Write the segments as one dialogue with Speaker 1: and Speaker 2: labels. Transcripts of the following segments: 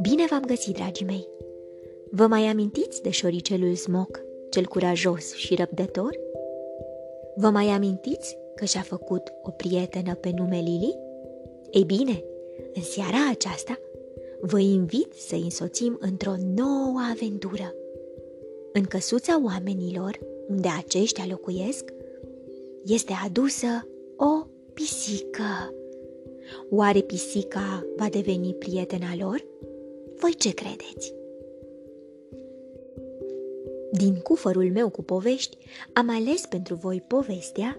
Speaker 1: Bine v-am găsit, dragii mei! Vă mai amintiți de șoricelul Smoc, cel curajos și răbdător? Vă mai amintiți că și-a făcut o prietenă pe nume Lili? Ei bine, în seara aceasta vă invit să însoțim într-o nouă aventură. În căsuța oamenilor, unde aceștia locuiesc, este adusă o pisică. Oare pisica va deveni prietena lor? Voi ce credeți? Din cufărul meu cu povești am ales pentru voi povestea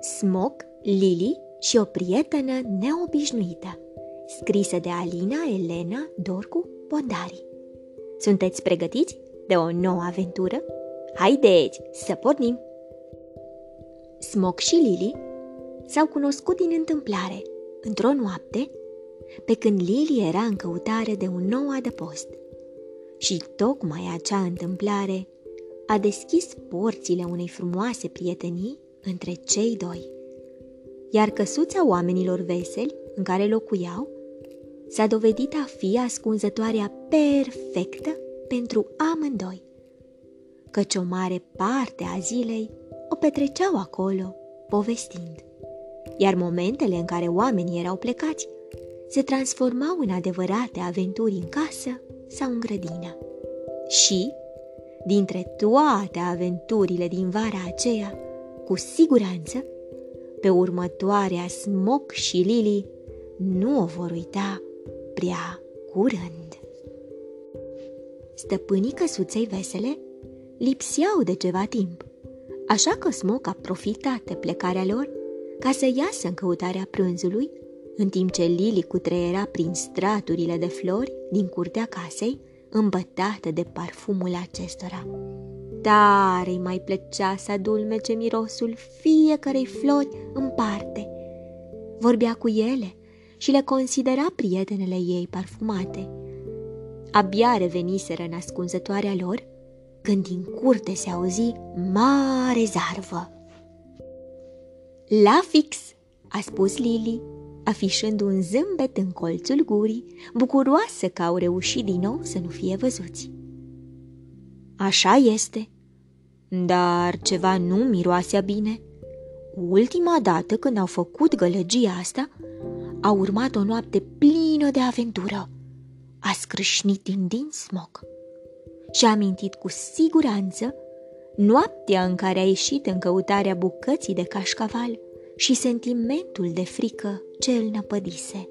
Speaker 1: Smoc, Lily și o prietenă neobișnuită, scrisă de Alina Elena Dorcu Bondari. Sunteți pregătiți de o nouă aventură? Haideți să pornim! Smoc și Lily s-au cunoscut din întâmplare, într-o noapte, pe când Lily era în căutare de un nou adăpost. Și tocmai acea întâmplare a deschis porțile unei frumoase prietenii între cei doi. Iar căsuța oamenilor veseli în care locuiau s-a dovedit a fi ascunzătoarea perfectă pentru amândoi, căci o mare parte a zilei o petreceau acolo, povestind. Iar momentele în care oamenii erau plecați se transformau în adevărate aventuri în casă sau în grădină. Și, dintre toate aventurile din vara aceea, cu siguranță, pe următoarea Smoc și Lily nu o vor uita prea curând. Stăpânii căsuței vesele lipseau de ceva timp, așa că Smoc a profitat de plecarea lor ca să iasă în căutarea prânzului, în timp ce Lily cutreiera prin straturile de flori din curtea casei, îmbătată de parfumul acestora. Tare îi mai plăcea să adulmece mirosul fiecarei flori în parte. Vorbea cu ele și le considera prietenele ei parfumate. Abia reveniseră în ascunzătoarea lor, când din curte se auzi mare zarvă. La fix, a spus Lily, afișând un zâmbet în colțul gurii, bucuroasă că au reușit din nou să nu fie văzuți. Așa este, dar ceva nu miroasea bine. Ultima dată când au făcut gălăgia asta, a urmat o noapte plină de aventură. A scrâșnit din din smog și a amintit cu siguranță noaptea în care a ieșit în căutarea bucății de cașcaval și sentimentul de frică ce îl năpădise.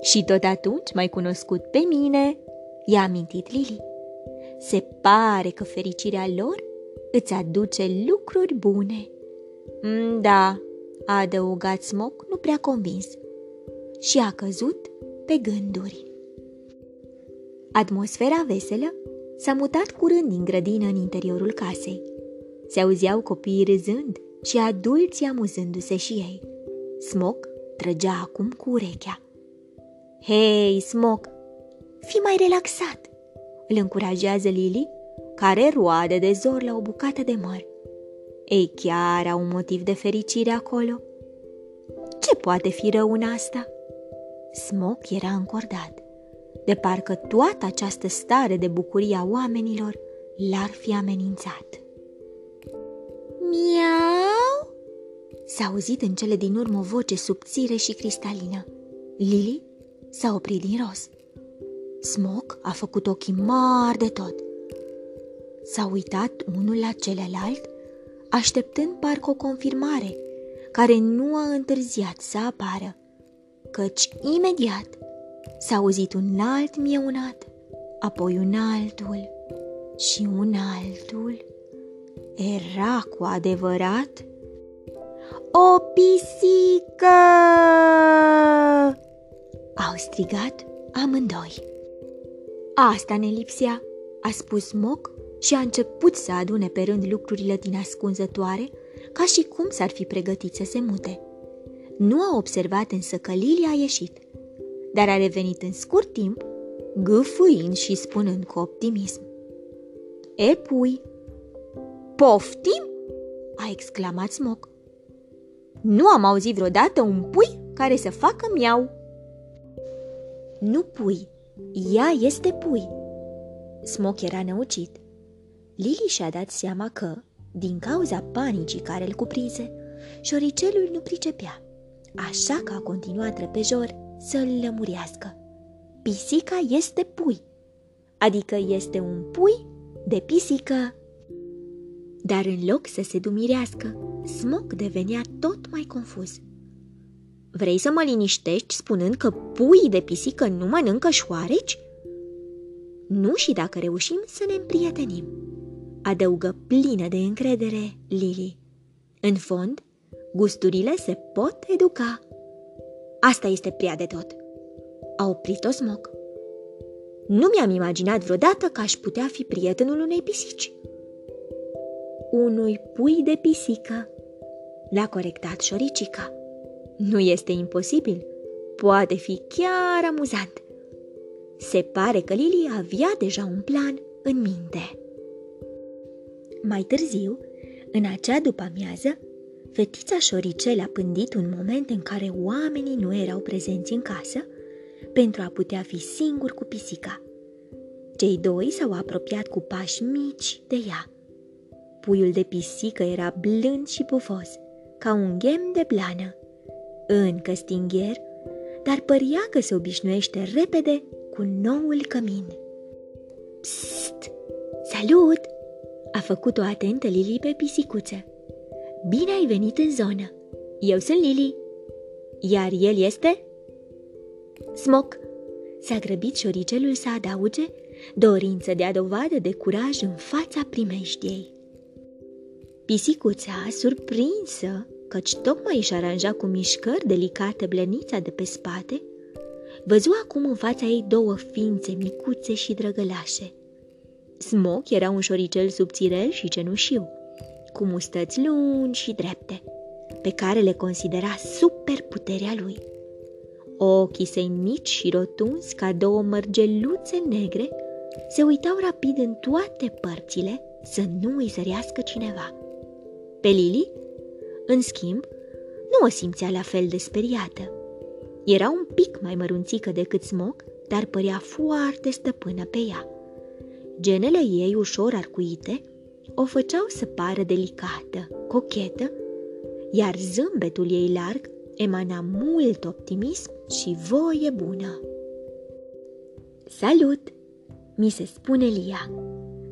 Speaker 1: Și tot atunci mai cunoscut pe mine, i-a amintit Lili. Se pare că fericirea lor îți aduce lucruri bune. Mm, da, a adăugat Smoc, nu prea convins, și a căzut pe gânduri. Atmosfera veselă s-a mutat curând din grădină în interiorul casei. Se auzeau copiii râzând și adulții amuzându-se și ei. Smoc trăgea acum cu urechea. Hei, Smoc, fi mai relaxat, îl încurajează Lily, care roade de zor la o bucată de măr. Ei chiar au un motiv de fericire acolo. Ce poate fi rău în asta? Smoc era încordat, de parcă toată această stare de bucurie a oamenilor l-ar fi amenințat. Miau! S-a auzit în cele din urmă o voce subțire și cristalină. Lily s-a oprit din rost. Smoc a făcut ochii mari de tot. S-a uitat unul la celălalt, așteptând parcă o confirmare, care nu a întârziat să apară, căci imediat s-a auzit un alt mieunat, apoi un altul și un altul. Era cu adevărat o pisică! Au strigat amândoi. Asta ne lipsea, a spus Moc și a început să adune pe rând lucrurile din ascunzătoare, ca și cum s-ar fi pregătit să se mute. Nu a observat însă că Lili a ieșit, dar a revenit în scurt timp, gâfâind și spunând cu optimism. Epui! Poftim? a exclamat Smoc. Nu am auzit vreodată un pui care să facă miau. Nu pui, ea este pui. Smoc era năucit. Lili și-a dat seama că, din cauza panicii care îl cuprinse, șoricelul nu pricepea, așa că a continuat repejor să-l lămurească. Pisica este pui, adică este un pui de pisică. Dar în loc să se dumirească, Smoc devenea tot mai confuz. Vrei să mă liniștești spunând că pui de pisică nu mănâncă șoareci? Nu și dacă reușim să ne împrietenim, adăugă plină de încredere Lily. În fond, gusturile se pot educa. Asta este prea de tot. A oprit-o Smoc. Nu mi-am imaginat vreodată că aș putea fi prietenul unei pisici. Unui pui de pisică, l-a corectat șoricica. Nu este imposibil, poate fi chiar amuzant. Se pare că Lily avea deja un plan în minte. Mai târziu, în acea după-amiază, fetița șoricel a pândit un moment în care oamenii nu erau prezenți în casă pentru a putea fi singuri cu pisica. Cei doi s-au apropiat cu pași mici de ea. Puiul de pisică era blând și pufos, ca un ghem de blană. Încă stingher, dar părea că se obișnuiește repede cu noul cămin. Psst! Salut! A făcut-o atentă Lili pe pisicuță. Bine ai venit în zonă! Eu sunt Lili. Iar el este? Smoc! S-a grăbit șoricelul să adauge, dorință de a dovadă de curaj în fața primejdiei. Pisicuța, surprinsă, căci tocmai își aranja cu mișcări delicate blănița de pe spate, văzu acum în fața ei două ființe micuțe și drăgălașe. Smoc era un șoricel subțirel și cenușiu, cu mustăți lungi și drepte, pe care le considera super puterea lui. Ochii săi mici și rotunzi ca două mărgeluțe negre se uitau rapid în toate părțile să nu îi zărească cineva. Pe Lili, în schimb, nu o simțea la fel de speriată. Era un pic mai mărunțică decât Smoc, dar părea foarte stăpână pe ea. Genele ei ușor arcuite o făceau să pară delicată, cochetă, iar zâmbetul ei larg emana mult optimism și voie bună. Salut! mi se spune Lia.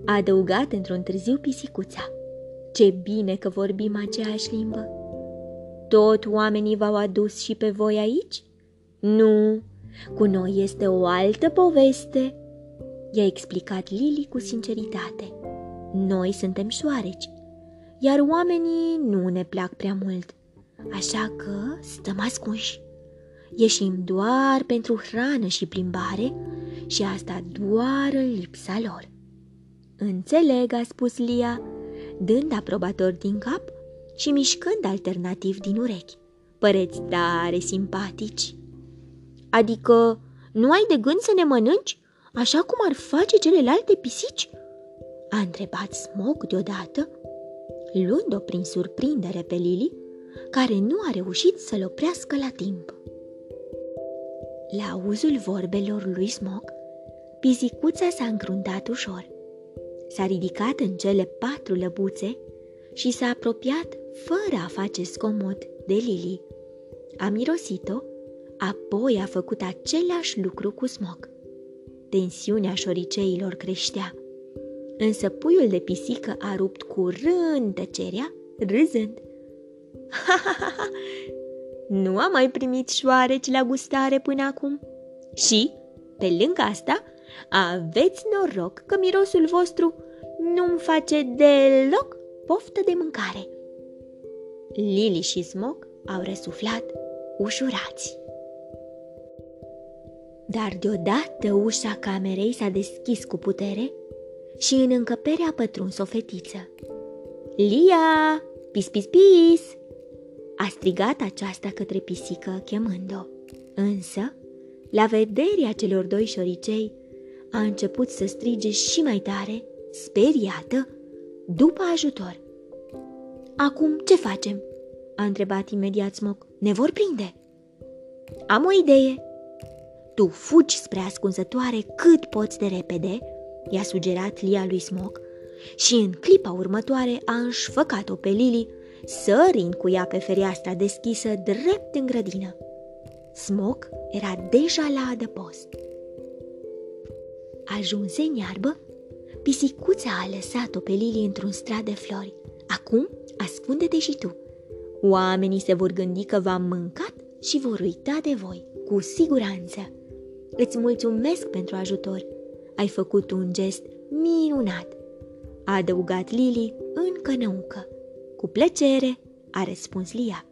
Speaker 1: A adăugat într-un târziu pisicuța. Ce bine că vorbim aceeași limbă. Tot oamenii v-au adus și pe voi aici? Nu, cu noi este o altă poveste, i-a explicat Lili cu sinceritate. Noi suntem șoareci, iar oamenii nu ne plac prea mult, așa că stăm ascunși. Ieșim doar pentru hrană și plimbare și asta doar în lipsa lor. Înțeleg, a spus Lia, dând aprobator din cap și mișcând alternativ din urechi. Păreți tare simpatici. Adică nu ai de gând să ne mănânci, așa cum ar face celelalte pisici? A întrebat Smog deodată, luând-o prin surprindere pe Lili, care nu a reușit să-l oprească la timp. La auzul vorbelor lui Smog, pisicuța s-a încruntat ușor. S-a ridicat în cele patru lăbuțe și s-a apropiat fără a face scomod de Lili. A mirosit-o, apoi a făcut același lucru cu Smog. Tensiunea șoriceilor creștea, însă puiul de pisică a rupt curând tăcerea, râzând. Ha, ha, ha, ha! Nu am mai primit șoareci la gustare până acum. Și, pe lângă asta, aveți noroc că mirosul vostru nu-mi face deloc poftă de mâncare. Lili și Smoc au răsuflat ușurați. Dar deodată ușa camerei s-a deschis cu putere și în încăpere a pătruns o fetiță. Lia! Pis, pis, pis! A strigat aceasta către pisică chemând-o. Însă, la vederea celor doi șoricei, a început să strige și mai tare, speriată, după ajutor. Acum ce facem?" a întrebat imediat Smoc. Ne vor prinde. Am o idee. Tu fugi spre ascunzătoare cât poți de repede, i-a sugerat Lia lui Smoc, și în clipa următoare a înșfăcat-o pe Lily, sărind cu ea pe fereastra deschisă drept în grădină. Smoc era deja la adăpost. Ajunse în iarbă, pisicuța a lăsat-o pe Lily într-un strat de flori. Acum ascunde-te și tu. Oamenii se vor gândi că v-am mâncat și vor uita de voi, cu siguranță. Îți mulțumesc pentru ajutor. Ai făcut un gest minunat. A adăugat Lily în cănăucă. Cu plăcere, a răspuns Lia.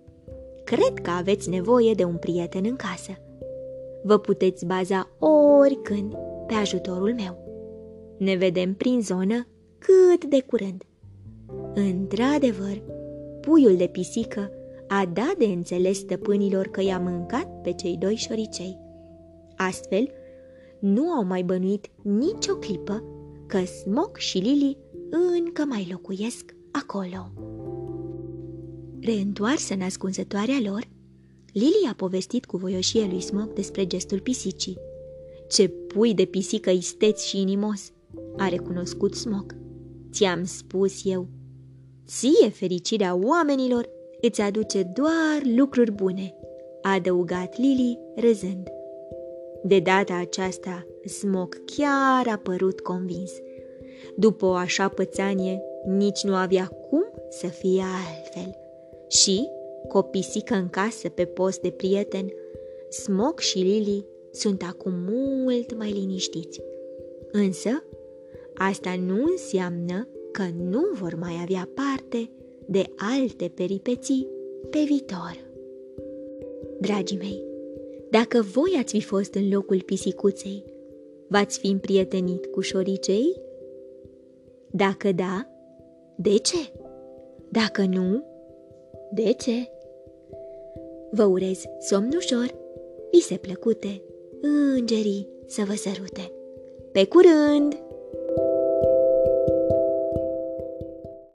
Speaker 1: Cred că aveți nevoie de un prieten în casă. Vă puteți baza oricând pe ajutorul meu. Ne vedem prin zonă cât de curând. Într-adevăr, puiul de pisică a dat de înțeles stăpânilor că i-a mâncat pe cei doi șoricei. Astfel, nu au mai bănuit nicio clipă că Smoc și Lily încă mai locuiesc acolo. Reîntoarsă în ascunzătoarea lor, Lily a povestit cu voioșie lui Smoc despre gestul pisicii. Ce pui de pisică isteți și inimos, a recunoscut Smoc. Ți-am spus eu. Ție fericirea oamenilor îți aduce doar lucruri bune, a adăugat Lily râzând. De data aceasta, Smoc chiar a părut convins. După o așa pățanie, nici nu avea cum să fie altfel. Și, cu o pisică în casă pe post de prieten, Smoc și Lily sunt acum mult mai liniștiți. Însă, asta nu înseamnă că nu vor mai avea parte de alte peripeții pe viitor. Dragii mei, dacă voi ați fi fost în locul pisicuței, v-ați fi împrietenit cu șoricei? Dacă da, de ce? Dacă nu, de ce? Vă urez somn ușor, vise plăcute, îngerii să vă sărute. Pe curând!